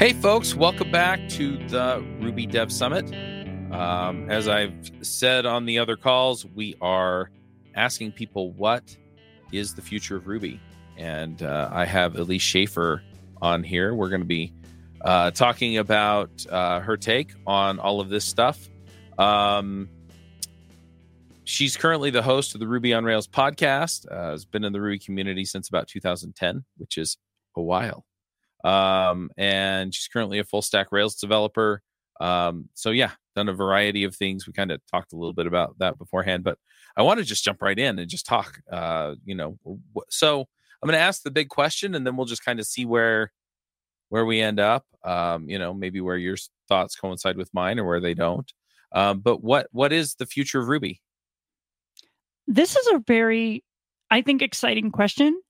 Hey, folks, welcome back to the Ruby Dev Summit. Um, as I've said on the other calls, we are asking people what is the future of Ruby. And uh, I have Elise Shaffer on here. We're going to be uh, talking about uh, her take on all of this stuff. Um, she's currently the host of the Ruby on Rails podcast, uh, has been in the Ruby community since about 2010, which is a while um, and she's currently a full stack Rails developer. Um, so yeah, done a variety of things. We kind of talked a little bit about that beforehand, but I want to just jump right in and just talk. Uh, you know, so I'm going to ask the big question, and then we'll just kind of see where where we end up. Um, you know, maybe where your thoughts coincide with mine or where they don't. Um, but what what is the future of Ruby? This is a very, I think, exciting question.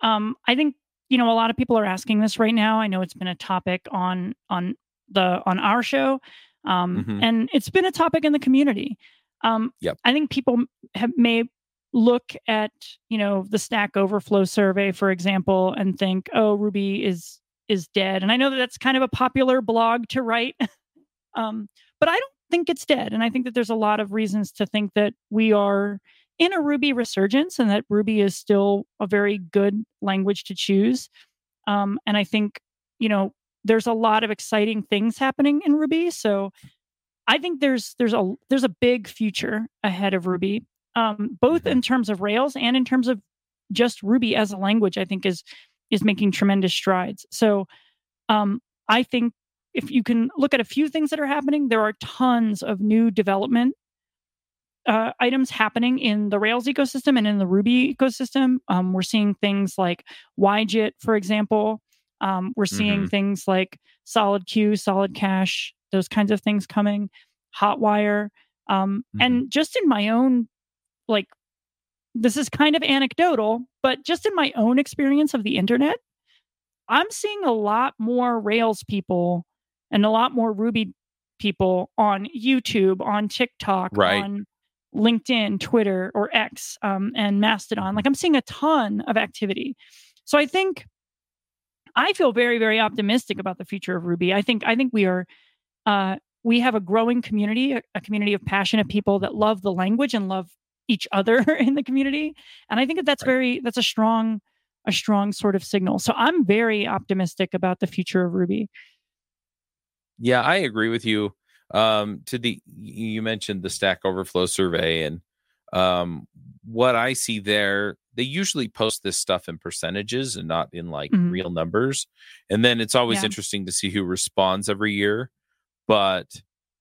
Um, I think you know, a lot of people are asking this right now. I know it's been a topic on on the on our show, um, mm-hmm. and it's been a topic in the community. Um, yep. I think people have, may look at you know the Stack Overflow survey, for example, and think, "Oh, Ruby is is dead." And I know that that's kind of a popular blog to write, um, but I don't think it's dead. And I think that there's a lot of reasons to think that we are in a Ruby resurgence and that Ruby is still a very good language to choose. Um, and I think, you know, there's a lot of exciting things happening in Ruby. So I think there's there's a there's a big future ahead of Ruby, um, both in terms of Rails and in terms of just Ruby as a language. I think is is making tremendous strides. So um, I think if you can look at a few things that are happening, there are tons of new development uh, items happening in the Rails ecosystem and in the Ruby ecosystem. Um, we're seeing things like YJIT, for example. Um, we're seeing mm-hmm. things like Solid Queue, Solid Cache, those kinds of things coming, Hotwire. Um, mm-hmm. And just in my own, like, this is kind of anecdotal, but just in my own experience of the internet, I'm seeing a lot more Rails people and a lot more Ruby people on YouTube, on TikTok, right. on LinkedIn, Twitter, or X, um, and Mastodon. Like I'm seeing a ton of activity. So I think I feel very, very optimistic about the future of Ruby. I think I think we are uh, we have a growing community, a, a, community of passionate people that love the language and love each other in the community. And I think that that's right. very that's a strong a strong sort of signal. So I'm very optimistic about the future of Ruby. Yeah, I agree with you um, to the you mentioned the Stack Overflow survey, and um, what I see there, they usually post this stuff in percentages and not in like mm-hmm. real numbers. And then it's always yeah. interesting to see who responds every year. But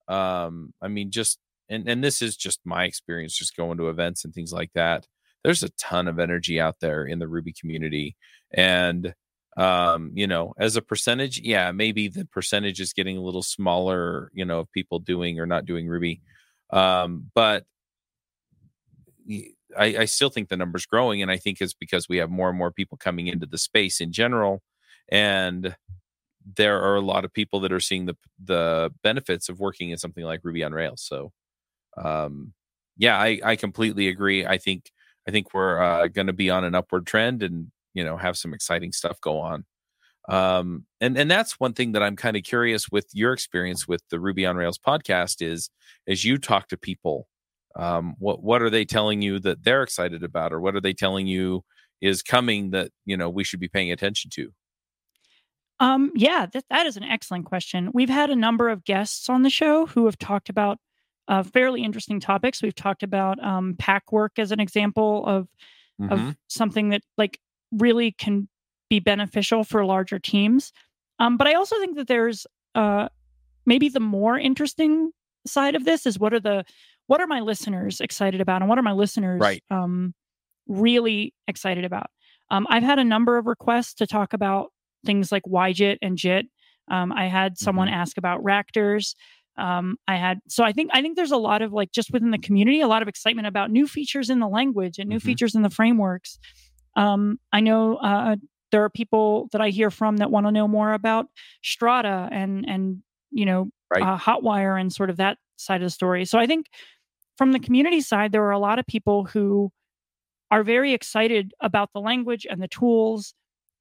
um, I mean, just and and this is just my experience, just going to events and things like that. There's a ton of energy out there in the Ruby community, and um you know as a percentage yeah maybe the percentage is getting a little smaller you know of people doing or not doing ruby. Um but I, I still think the number's growing and i think it's because we have more and more people coming into the space in general and there are a lot of people that are seeing the the benefits of working in something like ruby on rails so um yeah i i completely agree. I think i think we're uh, going to be on an upward trend and you know have some exciting stuff go on. Um and and that's one thing that i'm kind of curious with your experience with the ruby on rails podcast is as you talk to people um what what are they telling you that they're excited about or what are they telling you is coming that you know we should be paying attention to? Um yeah that, that is an excellent question. We've had a number of guests on the show who have talked about uh, fairly interesting topics. We've talked about um, Packwerk as an example of mm-hmm. of something that like really can be beneficial for larger teams. Um, but I also think that there's uh, maybe the more interesting side of this is what are the what are my listeners excited about and what are my listeners right. um, really excited about. Um, I've had a number of requests to talk about things like YJIT and JIT. Um, I had someone mm-hmm. ask about Ractors. Um, I had so I think I think there's a lot of like just within the community, a lot of excitement about new features in the language and new mm-hmm. features in the frameworks. Um, I know uh, there are people that I hear from that want to know more about Strada and and you know right. uh, Hotwire and sort of that side of the story. So I think from the community side, there are a lot of people who are very excited about the language and the tools.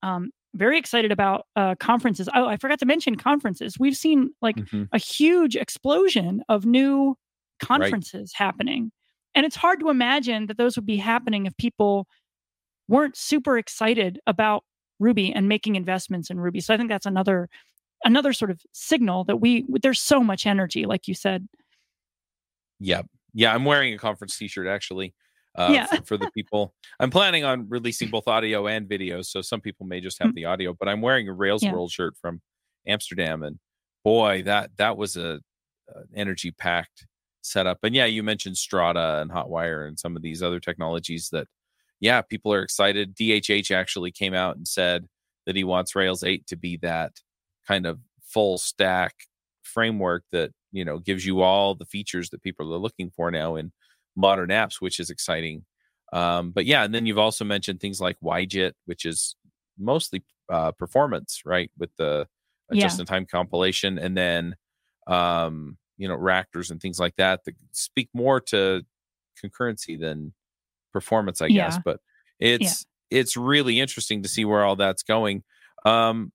Um, very excited about uh, conferences. Oh, I forgot to mention conferences. We've seen like Mhm. a huge explosion of new conferences happening. And it's hard to imagine that those would be happening if people weren't super excited about Ruby and making investments in Ruby. So I think that's another another sort of signal that we there's so much energy like you said. Yeah. Yeah. I'm wearing a conference t shirt actually. Uh, Yeah. for, for the people, I'm planning on releasing both audio and video. So some people may just have the audio, but I'm wearing a Rails Mm. Yeah. World shirt from Amsterdam, and boy, that that was a, a energy packed setup. And yeah, you mentioned Strada and Hotwire and some of these other technologies that, yeah, people are excited. DHH actually came out and said that he wants Rails 8 to be that kind of full stack framework that you know gives you all the features that people are looking for now in modern apps, which is exciting. Um, but yeah, and then you've also mentioned things like YJIT, which is mostly uh, performance, right, with the Yeah. just-in-time compilation, and then um, you know Ractors and things like that that speak more to concurrency than performance, I guess. But it's it's really interesting to see where all that's going. Um,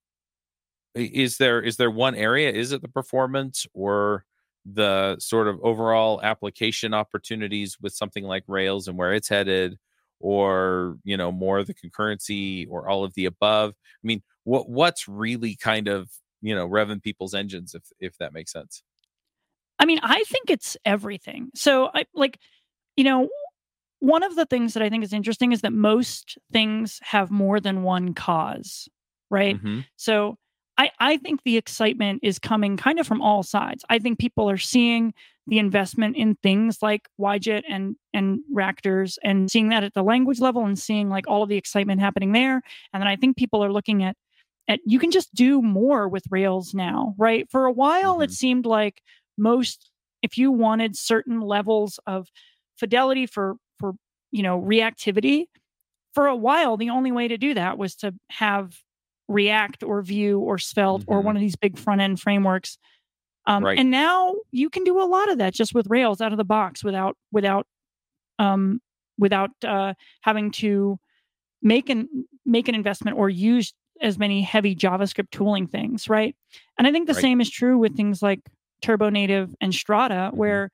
is there is there one area? Is it the performance or the sort of overall application opportunities with something like Rails and where it's headed, or you know more of the concurrency or all of the above? I mean, what what's really kind of you know revving people's engines if if that makes sense? I mean, I think it's everything. So I like, you know, one of the things that I think is interesting is that most things have more than one cause, right? Mhm. So I, I think the excitement is coming kind of from all sides. I think people are seeing the investment in things like YJIT and and Ractors and seeing that at the language level and seeing like all of the excitement happening there. And then I think people are looking at at you can just do more with Rails now, right? For a while it Mhm. seemed like most if you wanted certain levels of fidelity for you know reactivity for a while the only way to do that was to have react or vue or svelte or Mhm. one of these big front end frameworks um, Right. and now you can do a lot of that just with rails out of the box without without um, without uh, having to make an make an investment or use as many heavy javascript tooling things right and i think the Right. same is true with things like turbo native and strada Mhm. where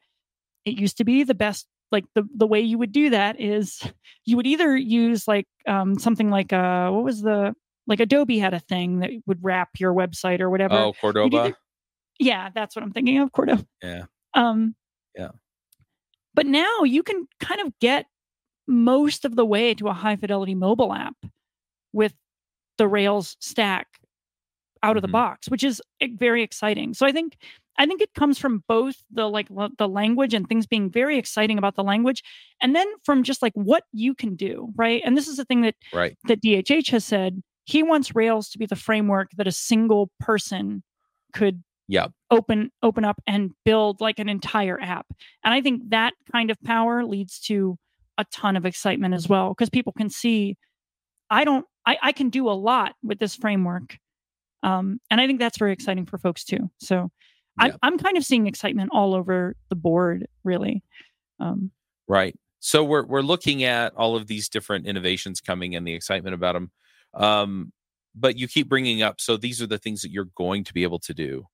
it used to be the best like the the way you would do that is you would either use like um something like uh what was the like adobe had a thing that would wrap your website or whatever Oh, Cordova. either- yeah that's what i'm thinking of cordova Yeah. um Yeah. but now you can kind of get most of the way to a high fidelity mobile app with the rails stack out of the Mhm. box which is eh, very exciting so i think i think it comes from both the like lo- the language and things being very exciting about the language and then from just like what you can do right and this is the thing that Right. that DHH has said he wants Rails to be the framework that a single person could Yeah. open open up and build like an entire app. And I think that kind of power leads to a ton of excitement as well because people can see I don't I, I can do a lot with this framework. Um, and I think that's very exciting for folks too. So Yeah. I, I'm kind of seeing excitement all over the board, really. Um, Right. So we're we're looking at all of these different innovations coming and the excitement about them. Um, but you keep bringing up so these are the things that you're going to be able to do,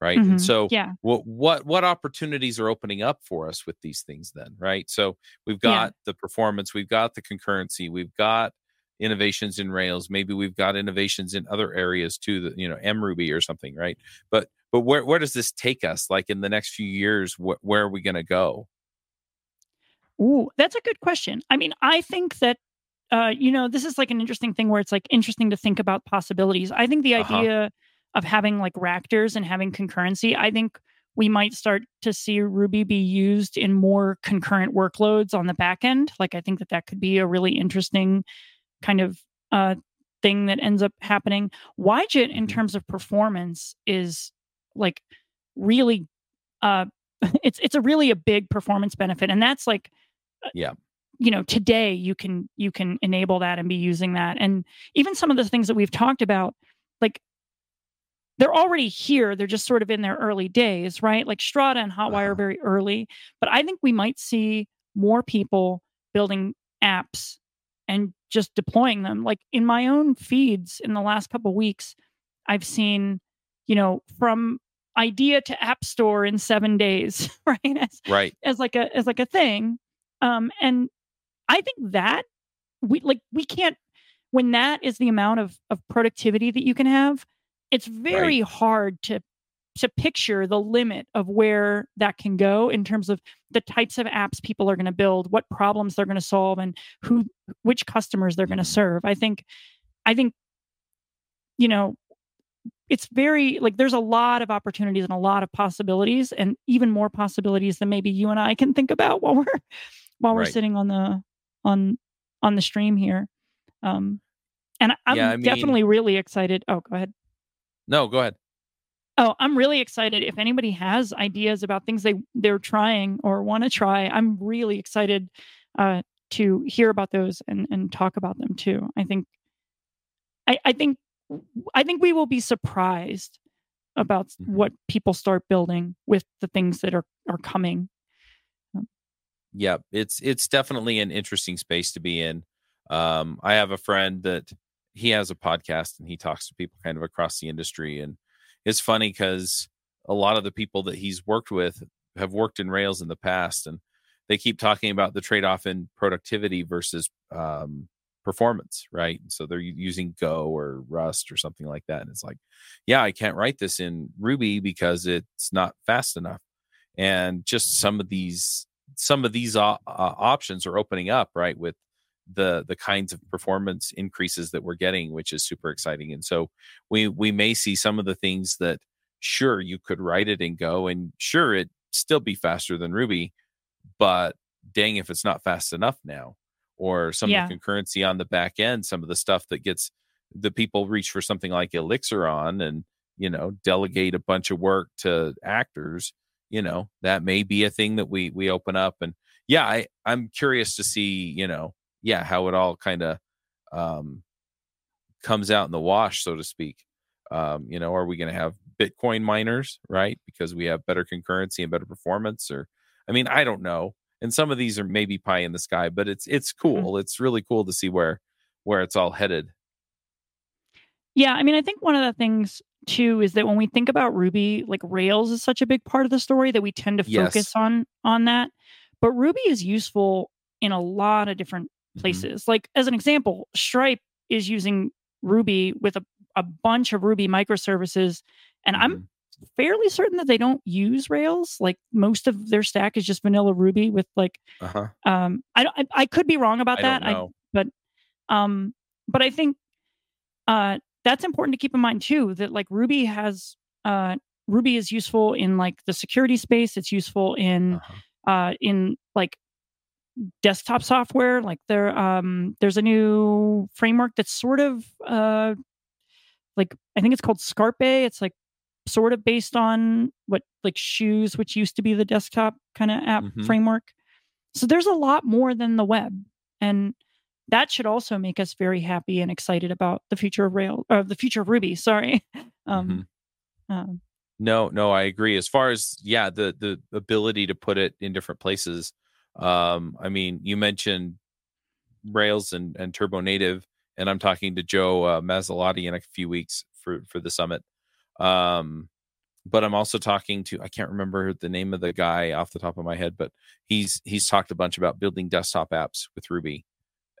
right? mhm. And so yeah, what what what opportunities are opening up for us with these things then, right? So we've Yeah. got the performance, we've got the concurrency, we've got innovations in Rails, maybe we've got innovations in other areas too, that you know, mruby or something, right? But but where where does this take us? Like in the next few years, wh- where are we going to go? Ooh, that's a good question. I mean, I think that uh, you know, this is like an interesting thing where it's like interesting to think about possibilities. I think the Uh-huh. idea of having like Ractors and having concurrency, I think we might start to see Ruby be used in more concurrent workloads on the back end. Like, I think that that could be a really interesting kind of uh, thing that ends up happening. YJIT, in Mhm. terms of performance, is like really, uh, it's it's a really a big performance benefit, and that's like Yeah. you know today you can you can enable that and be using that and even some of the things that we've talked about like they're already here they're just sort of in their early days right like strada and hotwire Uh-huh. are very early but i think we might see more people building apps and just deploying them. Like in my own feeds in the last couple weeks, I've seen, you know, from idea to app store in seven days, right? As, right. As like a as like a thing. Um, and I think that we like we can't when that is the amount of of productivity that you can have, it's very right. hard to to picture the limit of where that can go in terms of the types of apps people are going to build, what problems they're going to solve, and who which customers they're going to serve. I think, I think, you know, it's very like there's a lot of opportunities and a lot of possibilities, and even more possibilities than maybe you and I can think about while we're while we're sitting on the on on the stream here. Um, and I'm yeah, I mean, definitely really excited. Oh, go ahead. No, go ahead. Oh, I'm really excited. If anybody has ideas about things they they're trying or want to try, I'm really excited uh, to hear about those and and talk about them too. I think, I I think, I think we will be surprised about mm-hmm. what people start building with the things that are are coming. Um yeah, it's it's definitely an interesting space to be in. Um, I have a friend that he has a podcast and he talks to people kind of across the industry and it's funny because a lot of the people that he's worked with have worked in Rails in the past, and they keep talking about the trade off in productivity versus um, performance, right? So they're using Go or Rust or something like that, and it's like, yeah, I can't write this in Ruby because it's not fast enough, and just some of these some of these uh, options are opening up, right? With the the kinds of performance increases that we're getting which is super exciting and so we we may see some of the things that sure you could write it and go and sure it still be faster than ruby but dang if it's not fast enough now or some yeah. of the concurrency on the back end some of the stuff that gets the people reach for something like elixir on and you know delegate a bunch of work to actors you know that may be a thing that we we open up and yeah i i'm curious to see you know yeah, how it all kind of um, comes out in the wash, so to speak. Um, you know, are we going to have Bitcoin miners, right? Because we have better concurrency and better performance, or I mean, I don't know. And some of these are maybe pie in the sky, but it's it's mm. cool. Mm-hmm. It's really cool to see where where it's all headed. Yeah, I mean, I think one of the things too is that when we think about Ruby, like Rails is such a big part of the story that we tend to focus yes. on on that. But Ruby is useful in a lot of different Mm-hmm. Places. Mm-hmm. Like as an example, Stripe is using Ruby with a, a bunch of Ruby microservices, and mm-hmm. I'm fairly certain that they don't use Rails. Like most of their stack is just vanilla Ruby with like, uh-huh. um, I, I, I could be wrong about I that. I, but, um, but I think, uh, that's important to keep in mind too. That like Ruby has, uh, Ruby is useful in like the security space. It's useful in, uh-huh. uh, in like desktop software. Like there, um, there's a new framework that's sort of uh, like I think it's called Scarpe. It's like sort of based on what like shoes, which used to be the desktop kind of app mm-hmm. framework. So there's a lot more than the web, and that should also make us very happy and excited about the future of Rail or the future of Ruby. Sorry. um, mm-hmm. um, no, no, I agree. As far as yeah, the the ability to put it in different places um, I mean, you mentioned Rails and, and Turbo Native, and I'm talking to Joe uh, Masilotti in a few weeks for for the summit. Um, but I'm also talking to I can't remember the name of the guy off the top of my head, but he's he's talked a bunch about building desktop apps with Ruby,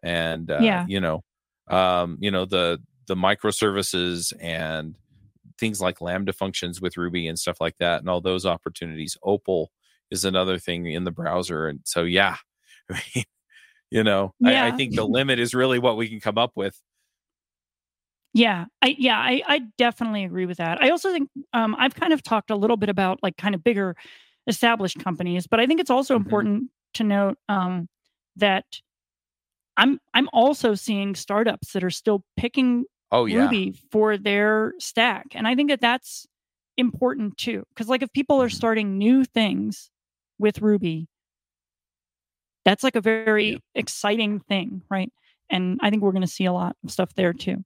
and uh, yeah, you know, um, you know the the microservices and things like Lambda functions with Ruby and stuff like that, and all those opportunities. Opal is another thing in the browser. And so, yeah, you know, yeah. I, I, think the limit is really what we can come up with. Yeah, I yeah, I, I definitely agree with that. I also think um, I've kind of talked a little bit about like kind of bigger established companies, but I think it's also mm-hmm. important to note um, that I'm I'm also seeing startups that are still picking oh, yeah. Ruby for their stack, and I think that that's important too. Because like if people are mm-hmm. starting new things with Ruby. That's like a very yeah. exciting thing, right? And I think we're going to see a lot of stuff there too.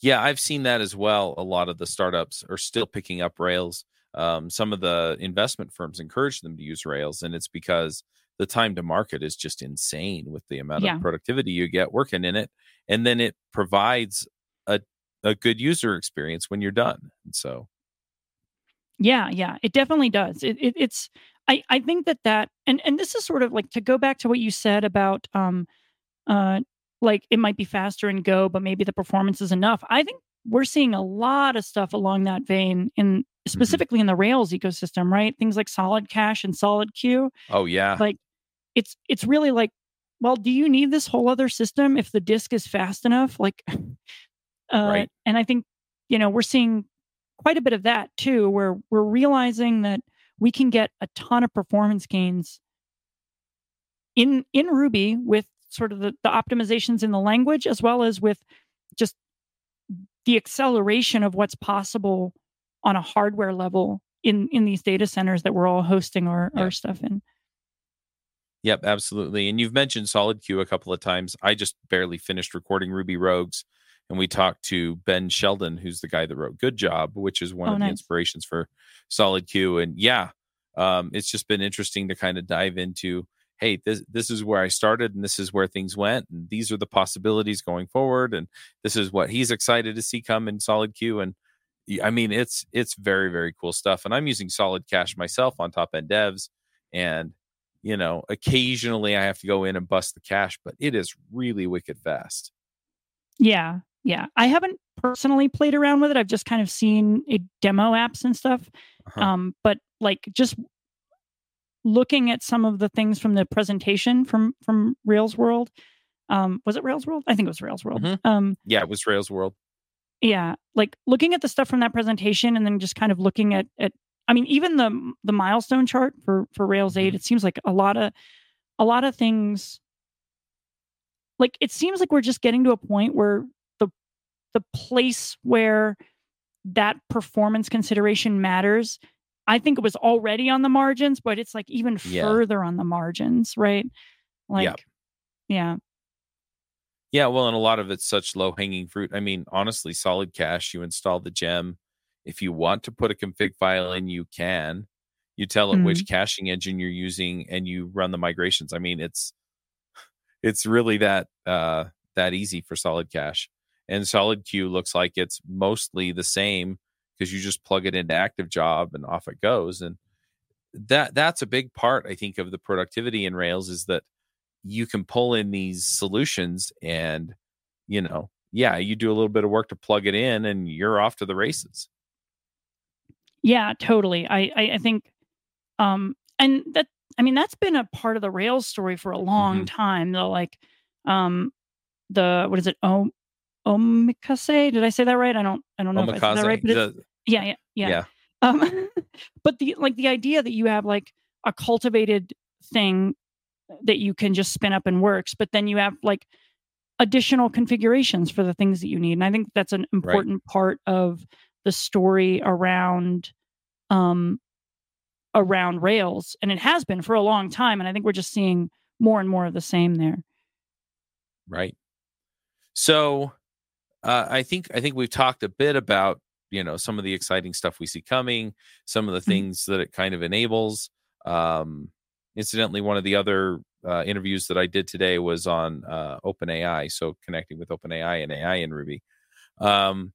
Yeah, I've seen that as well. A lot of the startups are still picking up Rails. Um, some of the investment firms encourage them to use Rails, and it's because the time to market is just insane with the amount Yeah. of productivity you get working in it and then it provides a a good user experience when you're done and so Yeah, yeah, it definitely does. It, it it's I I think that that and and this is sort of like to go back to what you said about um uh like it might be faster and Go, but maybe the performance is enough. I think we're seeing a lot of stuff along that vein in specifically in the Rails ecosystem, right? Things like Solid Cache and Solid Queue. oh yeah Like it's it's really like, well, do you need this whole other system if the disk is fast enough? Like uh Right. and I think, you know, we're seeing quite a bit of that too, where we're realizing that we can get a ton of performance gains in in Ruby with sort of the, the optimizations in the language as well as with just the acceleration of what's possible on a hardware level in in these data centers that we're all hosting our, Yeah. our stuff in. Yep, absolutely. And you've mentioned Solid a couple of times. I just barely finished recording Ruby Rogues, and we talked to Ben Sheldon, who's the guy that wrote Good Job, which is one Oh, of the inspirations for Solid Queue. And yeah, um, it's just been interesting to kind of dive into. Hey, this this is where I started, and this is where things went, and these are the possibilities going forward, and this is what he's excited to see come in Solid Queue. And I mean, it's it's very very cool stuff. And I'm using Solid Cache myself on Top End Devs, and you know, occasionally I have to go in and bust the cache, but it is really wicked fast. Yeah, yeah. I haven't personally played around with it. I've just kind of seen it demo apps and stuff. Uh-huh. Um, but like just looking at some of the things from the presentation from from Rails World. Um, was it Rails World? I think it was Rails World. Mhm. Um, yeah, it was Rails World. yeah, like looking at the stuff from that presentation and then just kind of looking at at I mean, even the the milestone chart for for Rails 8, Mhm. it seems like a lot of a lot of things like it seems like we're just getting to a point where the place where that performance consideration matters i think it was already on the margins but it's like even Yeah. further on the margins right like Yep. yeah Yeah, well, and a lot of it's such low hanging fruit. I mean, honestly, Solid Cache, you install the gem. If you want to put a config file in, you can. You tell it which caching engine you're using, and you run the migrations. I mean, it's it's really that uh, that easy for Solid Cache. And Solid Queue looks like it's mostly the same because you just plug it into Active Job and off it goes. And that that's a big part, I think, of the productivity in Rails is that you can pull in these solutions and you know yeah you do a little bit of work to plug it in and you're off to the races Yeah, totally. I, I I think um and that I mean that's been a part of the Rails story for a long Mhm. time. The like um the what is it? Om Omikase? Did I say that right? I don't I don't know if I said that right, but the- yeah, yeah, yeah. yeah Um but the like the idea that you have like a cultivated thing that you can just spin up and works, but then you have like additional configurations for the things that you need. And I think that's an important part of the story around um around Rails. And it has been for a long time. And I think we're just seeing more and more of the same there. right so uh, i think i think we've talked a bit about you know some of the exciting stuff we see coming some of the Mhm. things that it kind of enables um incidentally one of the other uh, interviews that i did today was on uh, openai so connecting with openai and ai in ruby um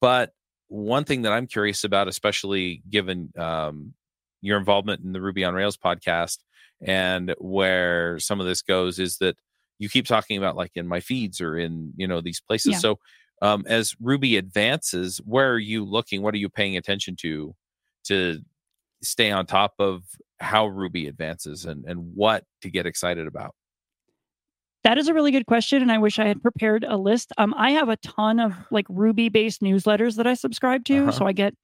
but one thing that i'm curious about especially given um your involvement in the ruby on rails podcast and where some of this goes is that you keep talking about like in my feeds or in you know these places Yeah. so um, as ruby advances where are you looking what are you paying attention to to stay on top of how ruby advances and and what to get excited about That is a really good question. And I wish I had prepared a list. Um, I have a ton of like Ruby based newsletters that I subscribe to. Uh-huh. So I get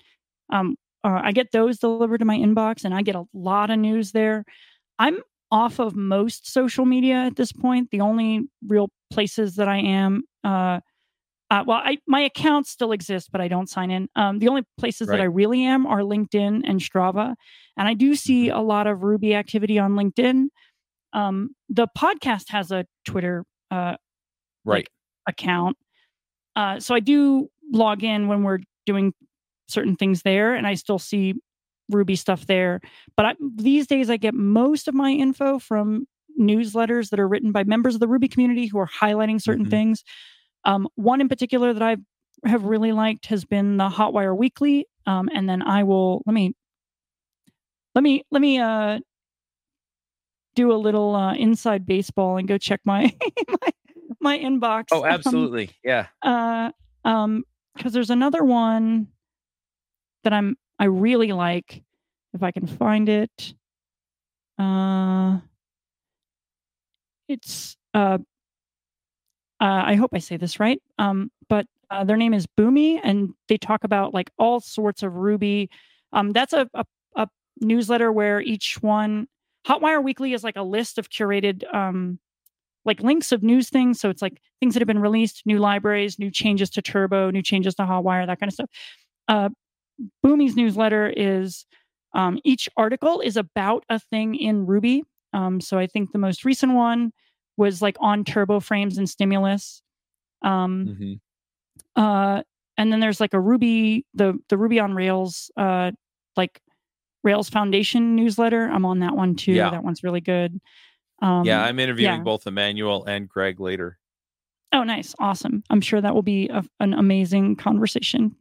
um uh, I get those delivered to my inbox and I get a lot of news there. I'm off of most social media at this point. The only real places that I am uh uh, well, I my account still exists, but I don't sign in. Um, the only places that I really am are LinkedIn and Strava, and I do see Mm-hmm. a lot of Ruby activity on LinkedIn. Um, the podcast has a Twitter uh, right account, uh, so I do log in when we're doing certain things there, and I still see Ruby stuff there. But I, these days, I get most of my info from newsletters that are written by members of the Ruby community who are highlighting certain Mhm. things. Um, one in particular that I have really liked has been the Hotwire Weekly, um, and then I will let me let me let me uh, do a little uh, inside baseball and go check my my, my inbox. Oh, Um, absolutely. yeah. uh um because there's another one that i'm i really like if i can find it uh it's uh, uh i hope i say this right um but uh, their name is boomy and they talk about like all sorts of ruby um that's a, a, a newsletter where each one hotwire weekly is like a list of curated um like links of news things. So it's like things that have been released, new libraries, new changes to Turbo, new changes to Hotwire, that kind of stuff. Uh, Boomy's newsletter is um, each article is about a thing in Ruby. Um, so I think the most recent one was like on Turbo frames and stimulus. Um, hmm uh, and then there's like a Ruby, the the Ruby on Rails, uh, like Rails Foundation newsletter. I'm on that one too. Yeah. That one's really good. Um, yeah, I'm interviewing yeah. both Emmanuel and Greg later. Oh, nice. Awesome. I'm sure that will be a, an amazing conversation.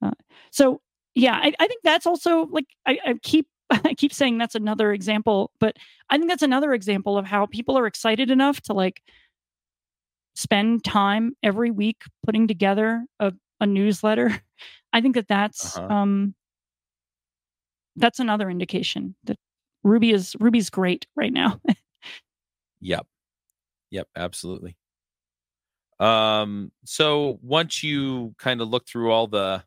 Uh, so, yeah, I, I think that's also like, I, I keep. I keep saying that's another example, but I think that's another example of how people are excited enough to like spend time every week putting together a, a newsletter. I think that that's Uh-huh. um that's another indication that Ruby is Ruby's great right now. Yep. Yep, absolutely. Um so once you kind of look through all the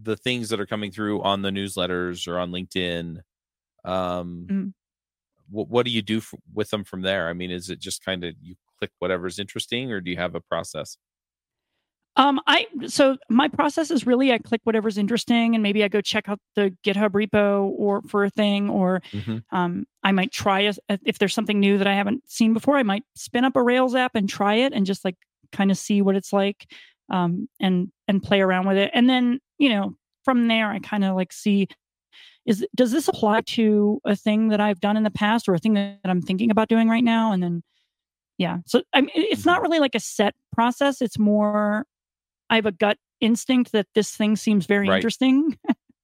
the things that are coming through on the newsletters or on LinkedIn um Mm. what what do you do f- with them from there? I mean, is it just kind of you click whatever's interesting or do you have a process? Um, I so my process is really I click whatever's interesting and maybe I go check out the GitHub repo or for a thing or Mhm. um, I might try a, if there's something new that I haven't seen before. I might spin up a Rails app and try it and just like kind of see what it's like um, and and play around with it. And then you know from there I kind of like see is does this apply to a thing that I've done in the past or a thing that I'm thinking about doing right now? And then yeah, so I mean it's not really like a set process. It's more I have a gut instinct that this thing seems very Right. interesting.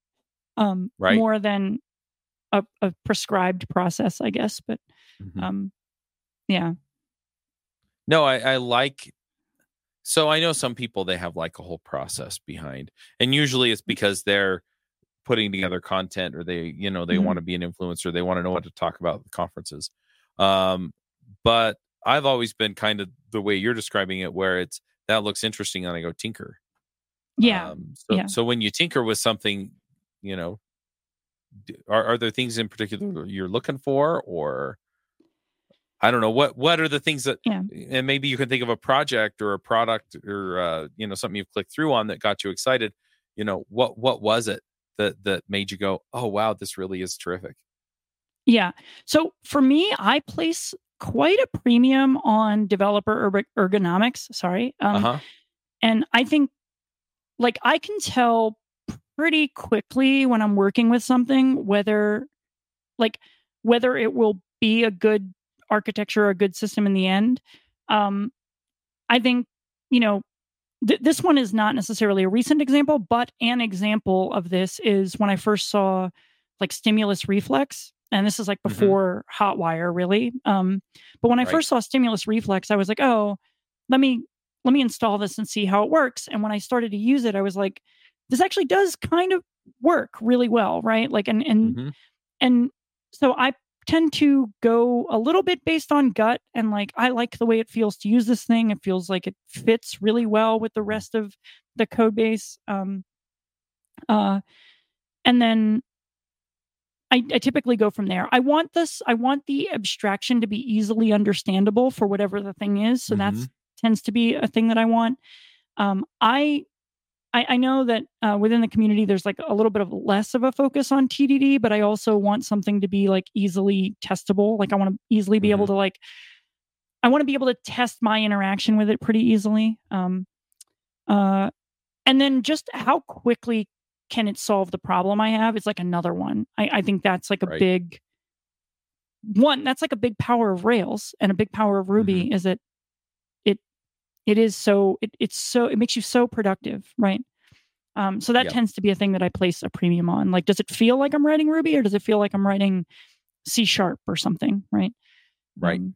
um, Right. more than a, a prescribed process, I guess. But Mhm. um, yeah, No, I, I like. So I know some people they have like a whole process behind, and usually it's because they're putting together content or they, you know, they Mhm. want to be an influencer, they want to know what to talk about at the conferences. Um, but I've always been kind of the way you're describing it, where it's that looks interesting, and I go tinker. yeah. Um, so, yeah. so when you tinker with something, you know, are, are there things in particular you're looking for, or I don't know what what are the things that, Yeah. and maybe you can think of a project or a product or uh, you know something you've clicked through on that got you excited. You know what what was it that that made you go, oh wow, this really is terrific. Yeah. So for me, I place quite a premium on developer ergonomics. Sorry. Um, Uh huh. And I think, like, I can tell pretty quickly when I'm working with something whether, like, whether it will be a good architecture or a good system in the end. Um, I think, you know, th- this one is not necessarily a recent example, but an example of this is when I first saw like stimulus reflex. And this is like Mhm. before Hotwire, really. Um, but when I Right. first saw stimulus reflex, I was like, oh, let me let me install this and see how it works. And when I started to use it, I was like, this actually does kind of work really well, right? Like, and and Mhm. and so I tend to go a little bit based on gut and like I like the way it feels to use this thing. It feels like it fits really well with the rest of the code base. Um, uh, and then I, I typically go from there. I want this. I want the abstraction to be easily understandable for whatever the thing is. So that's tends to be a thing that I want. Um, I, I I know that uh, within the community there's like a little bit of less of a focus on TDD, but I also want something to be like easily testable. Like I want to easily be able to like, I want to be able to test my interaction with it pretty easily. Um, uh, and then just how quickly can it solve the problem I have? It's like another one. I, I think that's like a Right. big one. That's like a big power of Rails and a big power of Ruby Mm-hmm. is that it it is so it, it's so it makes you so productive, right? Um, so that Yep. tends to be a thing that I place a premium on. Like, does it feel like I'm writing Ruby or does it feel like I'm writing C sharp or something, right? Right. Um,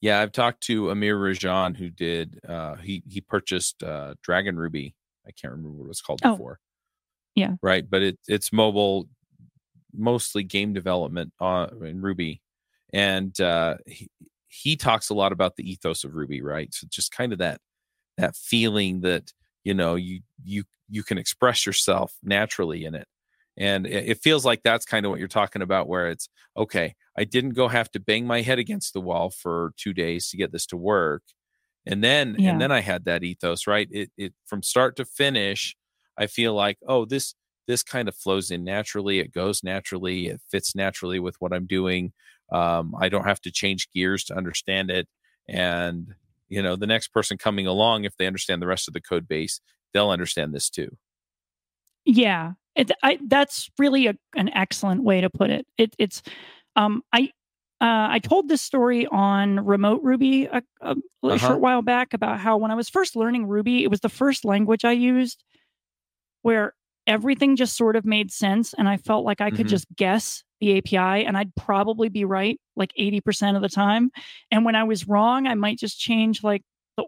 Yeah, I've talked to Amir Rajan who did uh he he purchased uh Dragon Ruby. I can't remember what it was called Oh. before. Yeah. Right, but it it's mobile mostly game development uh in Ruby. And uh he, he talks a lot about the ethos of Ruby, right? So just kind of that that feeling that, you know, you you you can express yourself naturally in it. And it, feels like that's kind of what you're talking about where it's okay, I didn't go have to bang my head against the wall for two days to get this to work. And then Yeah. and then I had that ethos, right? It it from start to finish, I feel like, oh, this this kind of flows in naturally. It goes naturally. It fits naturally with what I'm doing. Um, I don't have to change gears to understand it. And you know, the next person coming along, if they understand the rest of the code base, they'll understand this too. Yeah, it, I, that's really a, an excellent way to put it. it it's, um, I, uh, I told this story on Remote Ruby a, a, Uh-huh. short while back about how when I was first learning Ruby, it was the first language I used where everything just sort of made sense, and I felt like I could Mhm. just guess the API, and I'd probably be right like eighty percent of the time. And when I was wrong, I might just change like the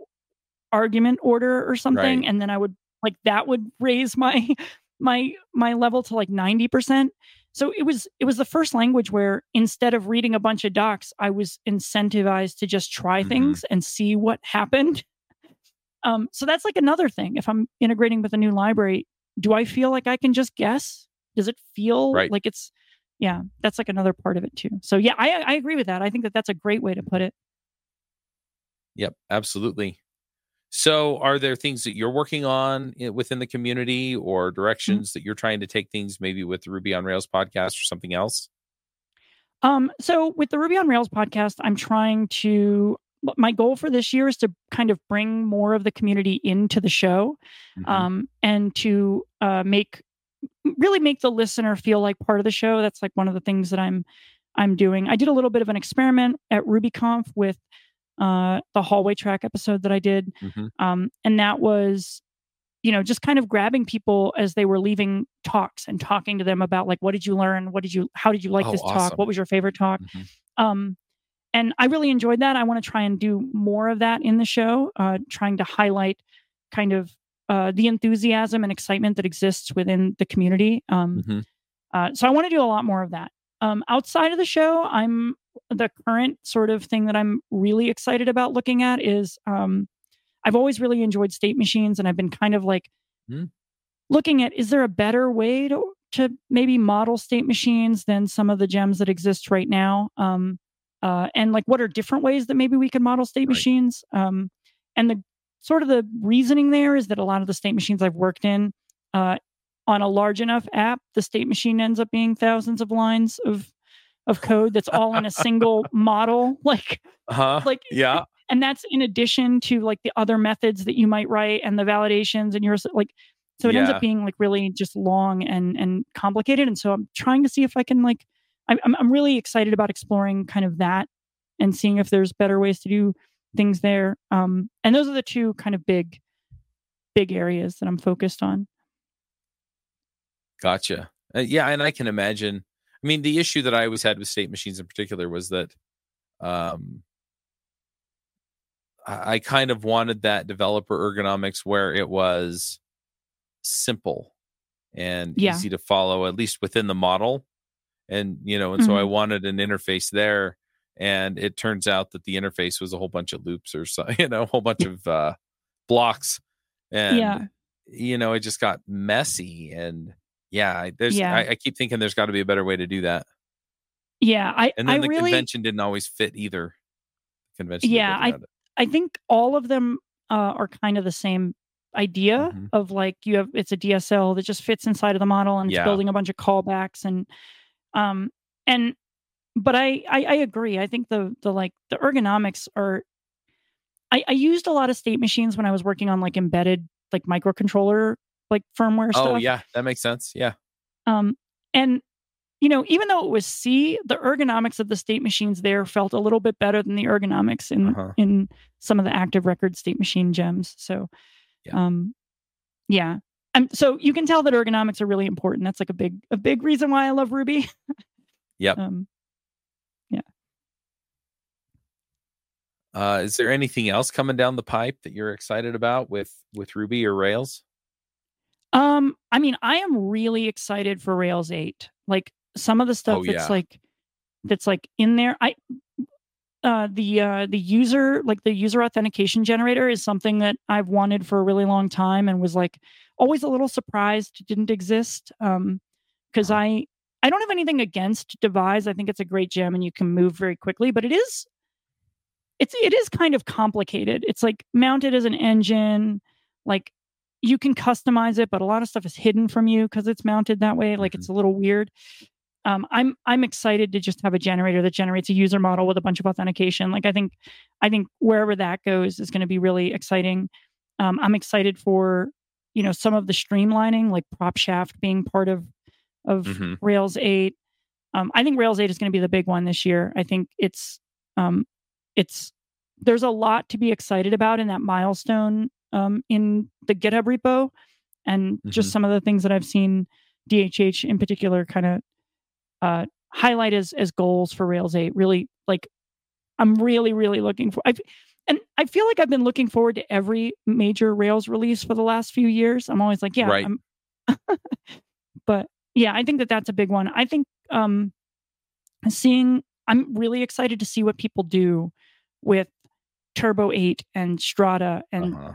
argument order or something, Right. and then I would like that would raise my my my level to like 90%. So it was it was the first language where instead of reading a bunch of docs, I was incentivized to just try Mhm. things and see what happened. Um, so that's like another thing. If I'm integrating with a new library, do I feel like I can just guess? Does it feel Right. like it's yeah, that's like another part of it too. So yeah, I I agree with that. I think that that's a great way to put it. Yep, absolutely. So, are there things that you're working on within the community or directions that you're trying to take things maybe with the Ruby on Rails podcast or something else? Um, so with the Ruby on Rails podcast, I'm trying to my goal for this year is to kind of bring more of the community into the show Mhm. um, and to uh, make really make the listener feel like part of the show. That's like one of the things that I'm I'm doing. I did a little bit of an experiment at RubyConf with uh, the hallway track episode that I did, Mhm. um, and that was you know just kind of grabbing people as they were leaving talks and talking to them about like what did you learn what did you how did you like Oh, this talk what was your favorite talk Mhm. um, and I really enjoyed that. I want to try and do more of that in the show, uh, trying to highlight kind of uh, the enthusiasm and excitement that exists within the community. Um, Mhm. uh, so I want to do a lot more of that. Um, outside of the show, I'm the current sort of thing that I'm really excited about looking at is um, I've always really enjoyed state machines, and I've been kind of like Hmm. looking at is there a better way to to maybe model state machines than some of the gems that exist right now? Um, uh, and like what are different ways that maybe we could model state Right. machines? Um, and the sort of the reasoning there is that a lot of the state machines I've worked in uh, on a large enough app, the state machine ends up being thousands of lines of of code that's all in a single model. Like Uh-huh. like yeah. and that's in addition to like the other methods that you might write and the validations and yours like so it ends up being like really just long and and complicated and so i'm trying to see if i can like I'm, I'm i'm really excited about exploring kind of that and seeing if there's better ways to do things there um and those are the two kind of big big areas that i'm focused on Gotcha. Uh, yeah, and I can imagine. I mean, the issue that I always had with state machines in particular was that um, I, I kind of wanted that developer ergonomics where it was simple and Yeah. easy to follow, at least within the model. And you know, and so I Mhm. wanted an interface there. And it turns out that the interface was a whole bunch of loops or so, you know, a whole bunch of uh, blocks. And Yeah. you know, it just got messy and yeah, there's Yeah. I, I keep thinking there's got to be a better way to do that. yeah i And then i the really convention didn't always fit either. Convention. Yeah, it. I think all of them uh, are kind of the same idea Mhm. of like you have it's a DSL that just fits inside of the model and it's Yeah. building a bunch of callbacks and um and but I, I I agree. I think the the like the ergonomics are I, I used a lot of state machines when I was working on like embedded like microcontroller like firmware stuff. Oh yeah, that makes sense. Yeah. Um, and you know, even though it was C, the ergonomics of the state machines there felt a little bit better than the ergonomics in Uh-huh. in some of the active record state machine gems. So, Yeah. um, yeah. And so you can tell that ergonomics are really important. That's like a big a big reason why I love Ruby. Yep. um, Uh, is there anything else coming down the pipe that you're excited about with with Ruby or Rails? Um, I mean, I am really excited for Rails 8. Like some of the stuff Oh, that's yeah. like that's like in there. I uh the uh the user like the user authentication generator is something that I've wanted for a really long time and was like always a little surprised it didn't exist. Um because Uh-huh. I I don't have anything against Devise. I think it's a great gem and you can move very quickly, but it is it's it is kind of complicated. It's like mounted as an engine, like you can customize it, but a lot of stuff is hidden from you because it's mounted that way. Like it's a little weird. Um, I'm I'm excited to just have a generator that generates a user model with a bunch of authentication. Like I think I think wherever that goes is going to be really exciting. Um, I'm excited for you know some of the streamlining, like Propshaft being part of of Mhm. Rails 8. Um, I think Rails 8 is going to be the big one this year. I think it's um, it's there's a lot to be excited about in that milestone um, in the GitHub repo, and just Mhm. some of the things that I've seen DHH in particular kind of uh, highlight as as goals for Rails 8. Really, like I'm really really looking for. I and I feel like I've been looking forward to every major Rails release for the last few years. I'm always like, yeah, Right. I'm but yeah, I think that that's a big one. I think um seeing I'm really excited to see what people do with Turbo 8 and Strada and Uh-huh.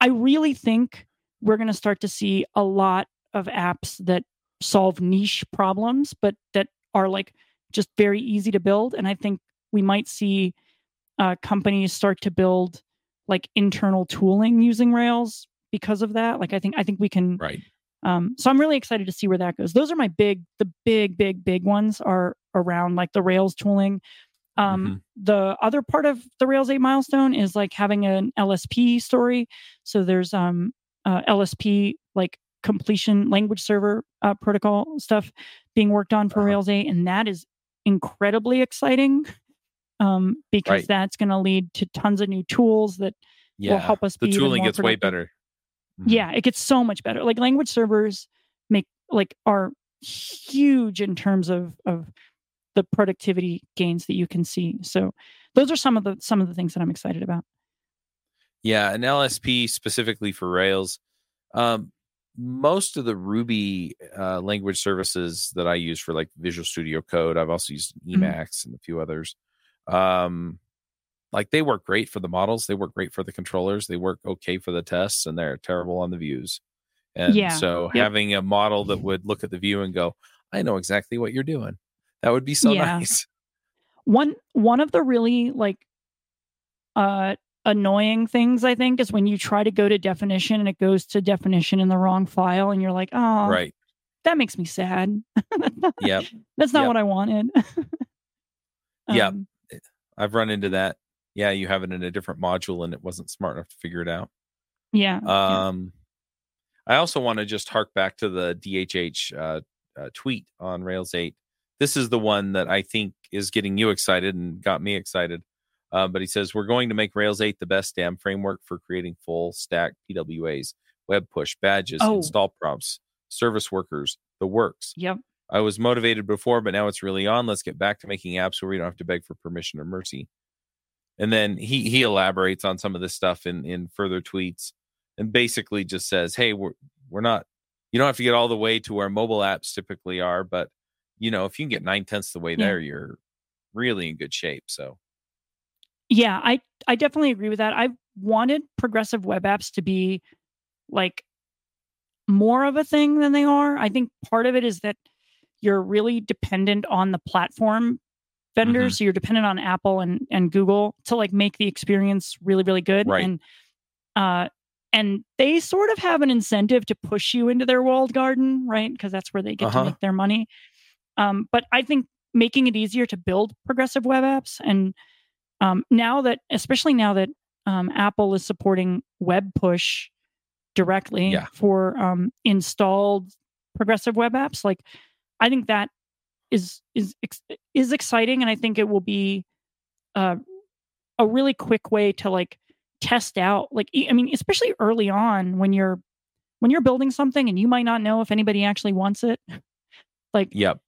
I really think we're going to start to see a lot of apps that solve niche problems but that are like just very easy to build and I think we might see uh, companies start to build like internal tooling using Rails because of that. Like I think I think we can Right. um, so I'm really excited to see where that goes. Those are my big, the big, big, big ones are around like the Rails tooling. Um, Mhm. The other part of the Rails 8 milestone is like having an LSP story. So there's um, uh, LSP like completion language server uh, protocol stuff being worked on for Uh-huh. Rails 8, and that is incredibly exciting um, because Right. that's going to lead to tons of new tools that Yeah. will help us. the tooling gets way productive. better. Mhm. Yeah, it gets so much better. Like language servers make like are huge in terms of of the productivity gains that you can see. So those are some of the some of the things that I'm excited about. Yeah, an LSP specifically for Rails. Um, most of the Ruby uh, language services that I use for like Visual Studio Code, I've also used Mhm. Emacs and a few others. Um, like they work great for the models, they work great for the controllers, they work okay for the tests, and they're terrible on the views. And Yeah, so yep. having a model that would look at the view and go, "I know exactly what you're doing," that would be so Yeah. nice. One one of the really like uh annoying things I think is when you try to go to definition and it goes to definition in the wrong file and you're like, "Oh, Right? that makes me sad." Yep. That's not Yep. what I wanted. Um, I've run into that. Yeah, you have it in a different module and it wasn't smart enough to figure it out. yeah. yeah. Um, I also want to just hark back to the DHH uh, uh, tweet on Rails 8. This is the one that I think is getting you excited and got me excited. Uh, but he says, We're going to make Rails 8 the best damn framework for creating full stack PWAs, web push, badges, Oh. install prompts, service workers, the works. Yep. I was motivated before, but now it's really on. Let's get back to making apps where we don't have to beg for permission or mercy. And then he he elaborates on some of this stuff in in further tweets, and basically just says, "Hey, we're we're not. You don't have to get all the way to where mobile apps typically are, but you know, if you can get nine tenths the way Yeah. there, you're really in good shape." So Yeah, I I definitely agree with that. I wanted progressive web apps to be like more of a thing than they are. I think part of it is that you're really dependent on the platform vendors. So you're dependent on Apple and and Google to like make the experience really really good. Right. And uh and they sort of have an incentive to push you into their walled garden, right? Because that's where they get Uh-huh. to make their money. Um, but I think making it easier to build progressive web apps and um, now that especially now that um, apple is supporting web push directly Yeah. for um, installed progressive web apps. Like, I think that is is is exciting, and I think it will be uh, a really quick way to like test out. Like, I mean, especially early on when you're when you're building something and you might not know if anybody actually wants it. Like, Yep.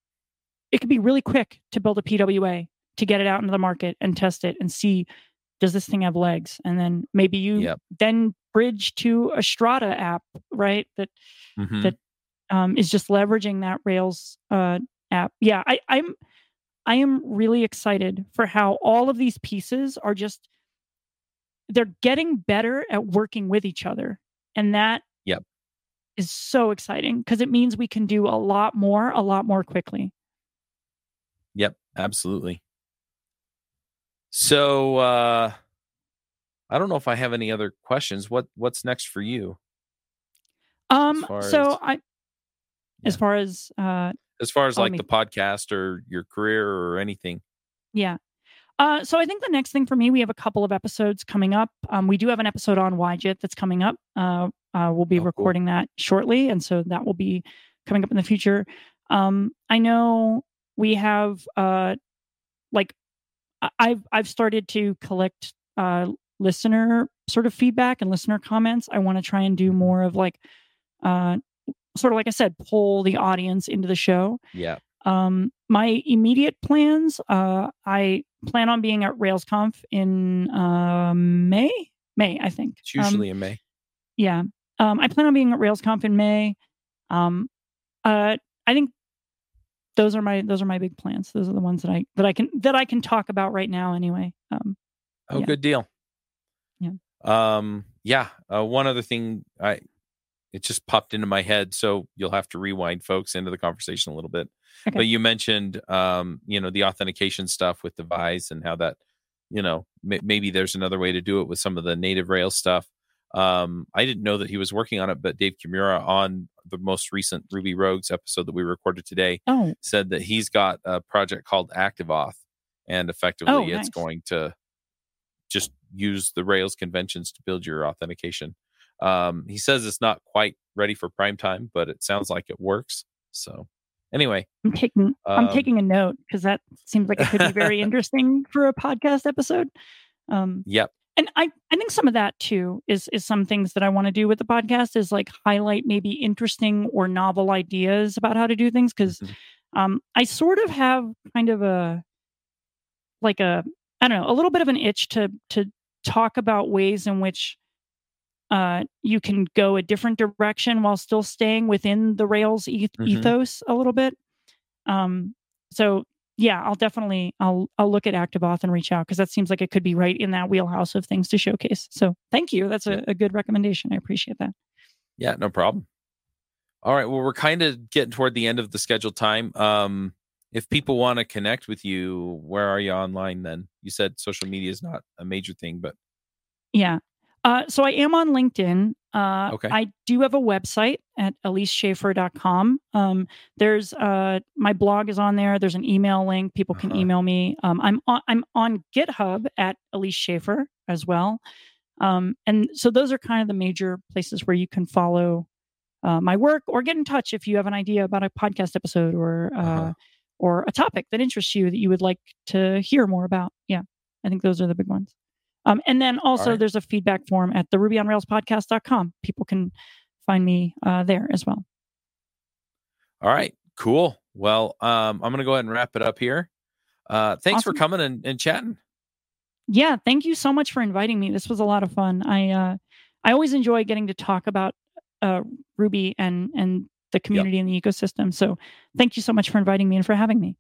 It could be really quick to build a PWA to get it out into the market and test it and see does this thing have legs and then maybe you Yep. then bridge to a strada app right that Mhm. That- um, is just leveraging that rails uh, app yeah I, i'm i am really excited for how all of these pieces are just they're getting better at working with each other and that Yep. is so exciting because it means we can do a lot more a lot more quickly absolutely. So uh I don't know if I have any other questions. What what's next for you? um so as- i as far as uh As far as Oh, like me- the podcast or your career or anything. Yeah. Uh, so I think the next thing for me, we have a couple of episodes coming up. Um, we do have an episode on YJIT that's coming up. Uh, uh, we'll be Oh, cool. recording that shortly, and so that will be coming up in the future. Um, I know we have uh, like I've I've started to collect uh, listener sort of feedback and listener comments. I want to try and do more of like uh, sort of like I said, pull the audience into the show. Yeah. Um, my immediate plans, uh, I plan on being at RailsConf in uh, May. May, I think. It's Um, usually in May. yeah. Um, I plan on being at RailsConf in May. Um, uh, I think those are my those are my big plans. Those are the ones that I that I can that I can talk about right now. Anyway. Um, Oh, yeah. good deal. Yeah. Um, yeah. Uh, one other thing I it just popped into my head, so you'll have to rewind folks into the conversation a little bit. Okay. But you mentioned um, you know, the authentication stuff with Devise and how that, you know, m- maybe there's another way to do it with some of the native Rails stuff. Um, I didn't know that he was working on it, but Dave Kimura on the most recent Ruby Rogues episode that we recorded today oh, said that he's got a project called ActiveAuth, and effectively Oh, it's going to just use the Rails conventions to build your authentication. Um, he says it's not quite ready for prime time, but it sounds like it works. So, anyway, I'm taking I'm Um, taking a note because that seems like it could be very interesting for a podcast episode. Um, yep, and I, I think some of that too is is some things that I want to do with the podcast is like highlight maybe interesting or novel ideas about how to do things because Mhm. um, I sort of have kind of a like a I don't know a little bit of an itch to to talk about ways in which uh, you can go a different direction while still staying within the Rails eth- Mhm. ethos a little bit. Um, so yeah, I'll definitely I'll I'll look at ActiveAuth and reach out because that seems like it could be right in that wheelhouse of things to showcase. So thank you. That's a, a good recommendation. I appreciate that. yeah, no problem. All right, well, we're kind of getting toward the end of the scheduled time. Um, if people want to connect with you, where are you online? Then you said social media is not a major thing, but Yeah. Uh, so I am on LinkedIn. Uh, Okay. I do have a website at eliseshaffer.com. Um, there's uh, my blog is on there. There's an email link. People can Uh-huh. email me. Um, I'm on I'm on GitHub at Elise Shaffer as well. Um, and so those are kind of the major places where you can follow uh, my work or get in touch if you have an idea about a podcast episode or uh, Uh-huh. or a topic that interests you that you would like to hear more about. Yeah, I think those are the big ones. Um, and then also right. there's a feedback form at the Ruby on Rails podcast.com. People can find me uh, there as well. All right, cool. Well, um, I'm gonna go ahead and wrap it up here. Uh, thanks for coming and, and chatting. Yeah, thank you so much for inviting me. This was a lot of fun. I uh, I always enjoy getting to talk about uh, Ruby and and the community and the ecosystem. So thank you so much for inviting me and for having me.